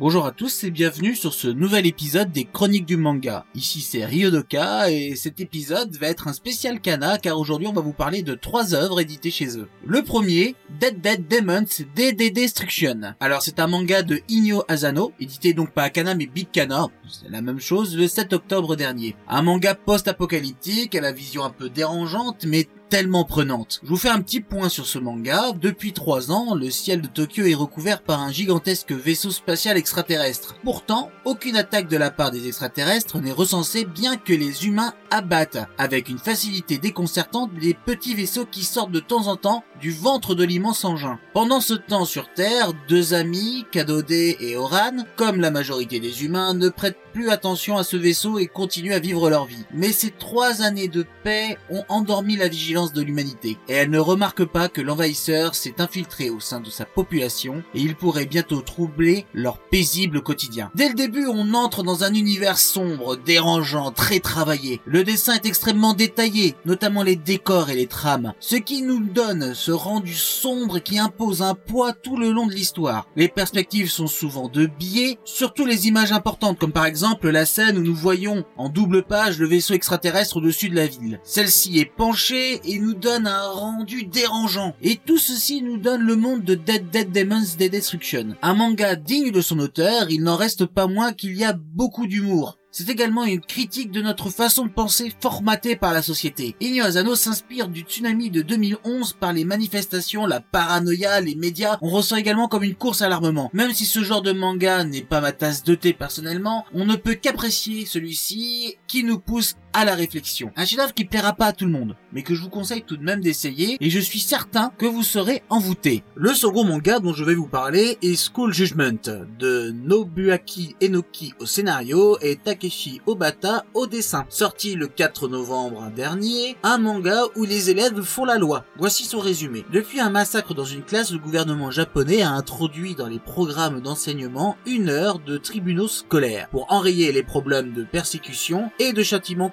Bonjour à tous et bienvenue sur ce nouvel épisode des Chroniques du manga. Ici c'est Ryodoka et cet épisode va être un spécial Kana car aujourd'hui on va vous parler de trois œuvres éditées chez eux. Le premier, Dead Dead Demons DD Destruction. Alors c'est un manga de Inyo Asano, édité donc pas Kana mais Big Kana, c'est la même chose, le 7 octobre dernier. Un manga post-apocalyptique à la vision un peu dérangeante mais tellement prenante. Je vous fais un petit point sur ce manga. Depuis trois ans, le ciel de Tokyo est recouvert par un gigantesque vaisseau spatial extraterrestre. Pourtant, aucune attaque de la part des extraterrestres n'est recensée bien que les humains abattent, avec une facilité déconcertante, des petits vaisseaux qui sortent de temps en temps du ventre de l'immense engin. Pendant ce temps sur Terre, deux amis, Kadode et Oran, comme la majorité des humains, ne prêtent plus attention à ce vaisseau et continuent à vivre leur vie. Mais ces trois années de paix ont endormi la vigilance de l'humanité, et elles ne remarquent pas que l'envahisseur s'est infiltré au sein de sa population et il pourrait bientôt troubler leur paisible quotidien. Dès le début, on entre dans un univers sombre, dérangeant, très travaillé. Le dessin est extrêmement détaillé, notamment les décors et les trames, ce qui nous donne rendu sombre qui impose un poids tout le long de l'histoire. Les perspectives sont souvent de biais, surtout les images importantes comme par exemple la scène où nous voyons en double page le vaisseau extraterrestre au-dessus de la ville. Celle-ci est penchée et nous donne un rendu dérangeant. Et tout ceci nous donne le monde de Dead Dead Demons Dead Destruction. Un manga digne de son auteur, il n'en reste pas moins qu'il y a beaucoup d'humour. C'est également une critique de notre façon de penser formatée par la société. Inyo s'inspire du tsunami de 2011 par les manifestations, la paranoïa, les médias. On ressent également comme une course à l'armement. Même si ce genre de manga n'est pas ma tasse de thé personnellement, on ne peut qu'apprécier celui-ci qui nous pousse à la réflexion. Un chef-d'œuvre qui plaira pas à tout le monde, mais que je vous conseille tout de même d'essayer et je suis certain que vous serez envoûté. Le second manga dont je vais vous parler est School Judgment de Nobuaki Enoki au scénario et Takeshi Obata au dessin. Sorti le 4 novembre dernier, un manga où les élèves font la loi. Voici son résumé. Depuis un massacre dans une classe, le gouvernement japonais a introduit dans les programmes d'enseignement une heure de tribunaux scolaires pour enrayer les problèmes de persécution et de châtiment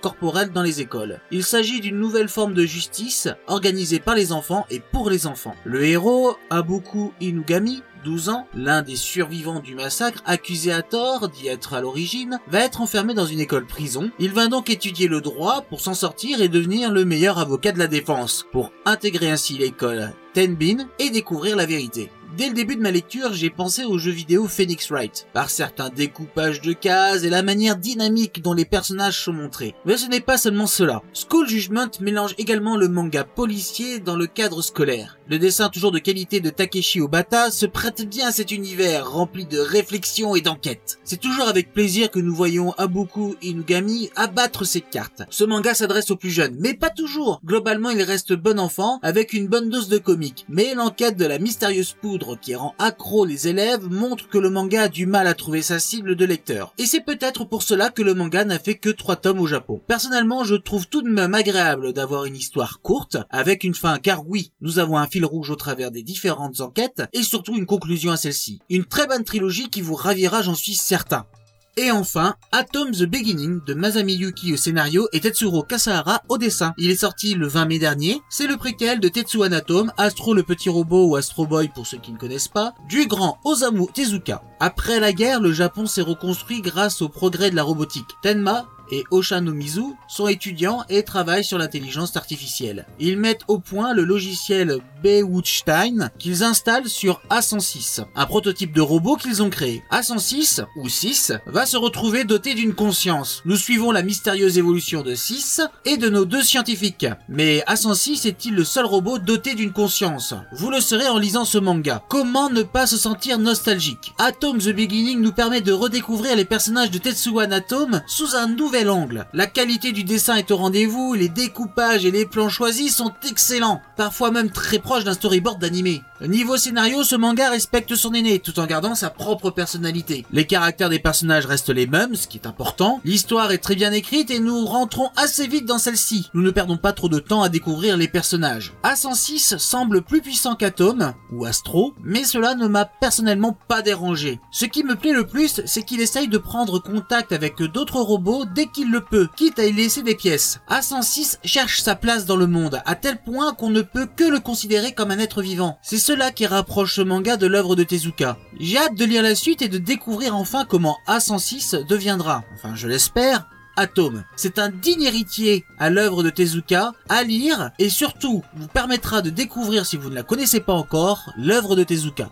dans les écoles. Il s'agit d'une nouvelle forme de justice organisée par les enfants et pour les enfants. Le héros, Abuku Inugami, 12 ans, l'un des survivants du massacre, accusé à tort d'y être à l'origine, va être enfermé dans une école prison. Il va donc étudier le droit pour s'en sortir et devenir le meilleur avocat de la défense, pour intégrer ainsi l'école Tenbin et découvrir la vérité. Dès le début de ma lecture, j'ai pensé au jeu vidéo Phoenix Wright, par certains découpages de cases et la manière dynamique dont les personnages sont montrés. Mais ce n'est pas seulement cela. School Judgment mélange également le manga policier dans le cadre scolaire. Le dessin toujours de qualité de Takeshi Obata se prête bien à cet univers rempli de réflexion et d'enquête. C'est toujours avec plaisir que nous voyons Abuku Inugami abattre ses cartes. Ce manga s'adresse aux plus jeunes, mais pas toujours. Globalement, il reste bon enfant avec une bonne dose de comique. Mais l'enquête de la mystérieuse poudre qui rend accro les élèves montre que le manga a du mal à trouver sa cible de lecteur. Et c'est peut-être pour cela que le manga n'a fait que 3 tomes au Japon. Personnellement, je trouve tout de même agréable d'avoir une histoire courte, avec une fin car oui, nous avons un rouge au travers des différentes enquêtes, et surtout une conclusion à celle-ci. Une très bonne trilogie qui vous ravira, j'en suis certain. Et enfin, Atom the Beginning de Masami Yuki au scénario et Tetsuro Kasahara au dessin. Il est sorti le 20 mai dernier. C'est le préquel de Tetsu Anatom, Astro le petit robot ou Astro Boy pour ceux qui ne connaissent pas, du grand Osamu Tezuka. Après la guerre, le Japon s'est reconstruit grâce au progrès de la robotique. Tenma, et Oshanomizu sont étudiants et travaillent sur l'intelligence artificielle. Ils mettent au point le logiciel Bewuchstein qu'ils installent sur A106, un prototype de robot qu'ils ont créé. A106, ou 6, va se retrouver doté d'une conscience. Nous suivons la mystérieuse évolution de 6 et de nos deux scientifiques. Mais A106 est-il le seul robot doté d'une conscience? Vous le serez en lisant ce manga. Comment ne pas se sentir nostalgique? Atom the Beginning nous permet de redécouvrir les personnages de Tetsuo Atom sous un nouvel angle. La qualité du dessin est au rendez-vous, les découpages et les plans choisis sont excellents, parfois même très proches d'un storyboard d'animé. Niveau scénario, ce manga respecte son aîné tout en gardant sa propre personnalité. Les caractères des personnages restent les mêmes, ce qui est important. L'histoire est très bien écrite et nous rentrons assez vite dans celle-ci. Nous ne perdons pas trop de temps à découvrir les personnages. A106 semble plus puissant qu'Atom, ou Astro, mais cela ne m'a personnellement pas dérangé. Ce qui me plaît le plus, c'est qu'il essaye de prendre contact avec d'autres robots dès qu'il le peut, quitte à y laisser des pièces. A106 cherche sa place dans le monde, à tel point qu'on ne peut que le considérer comme un être vivant. Cela qui rapproche ce manga de l'œuvre de Tezuka. J'ai hâte de lire la suite et de découvrir enfin comment A106 deviendra, enfin je l'espère, Atome. C'est un digne héritier à l'œuvre de Tezuka, à lire et surtout vous permettra de découvrir si vous ne la connaissez pas encore, l'œuvre de Tezuka.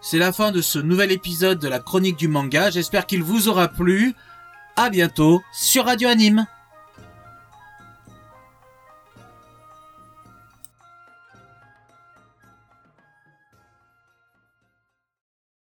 C'est la fin de ce nouvel épisode de la chronique du manga, j'espère qu'il vous aura plu. À bientôt sur Radio Anime.